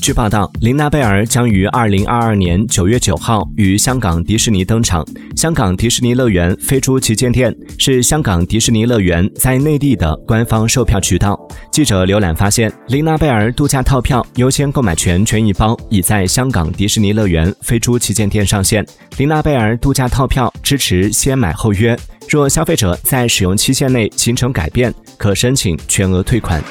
据报道，琳娜贝尔将于二零二二年九月九号于香港迪士尼登场。香港迪士尼乐园飞猪旗舰店是香港迪士尼乐园在内地的官方售票渠道。记者浏览发现，琳娜贝尔度假套票优先购买权权益包已在香港迪士尼乐园飞猪旗舰店上线。琳娜贝尔度假套票支持先买后约，若消费者在使用期限内形成改变，可申请全额退款。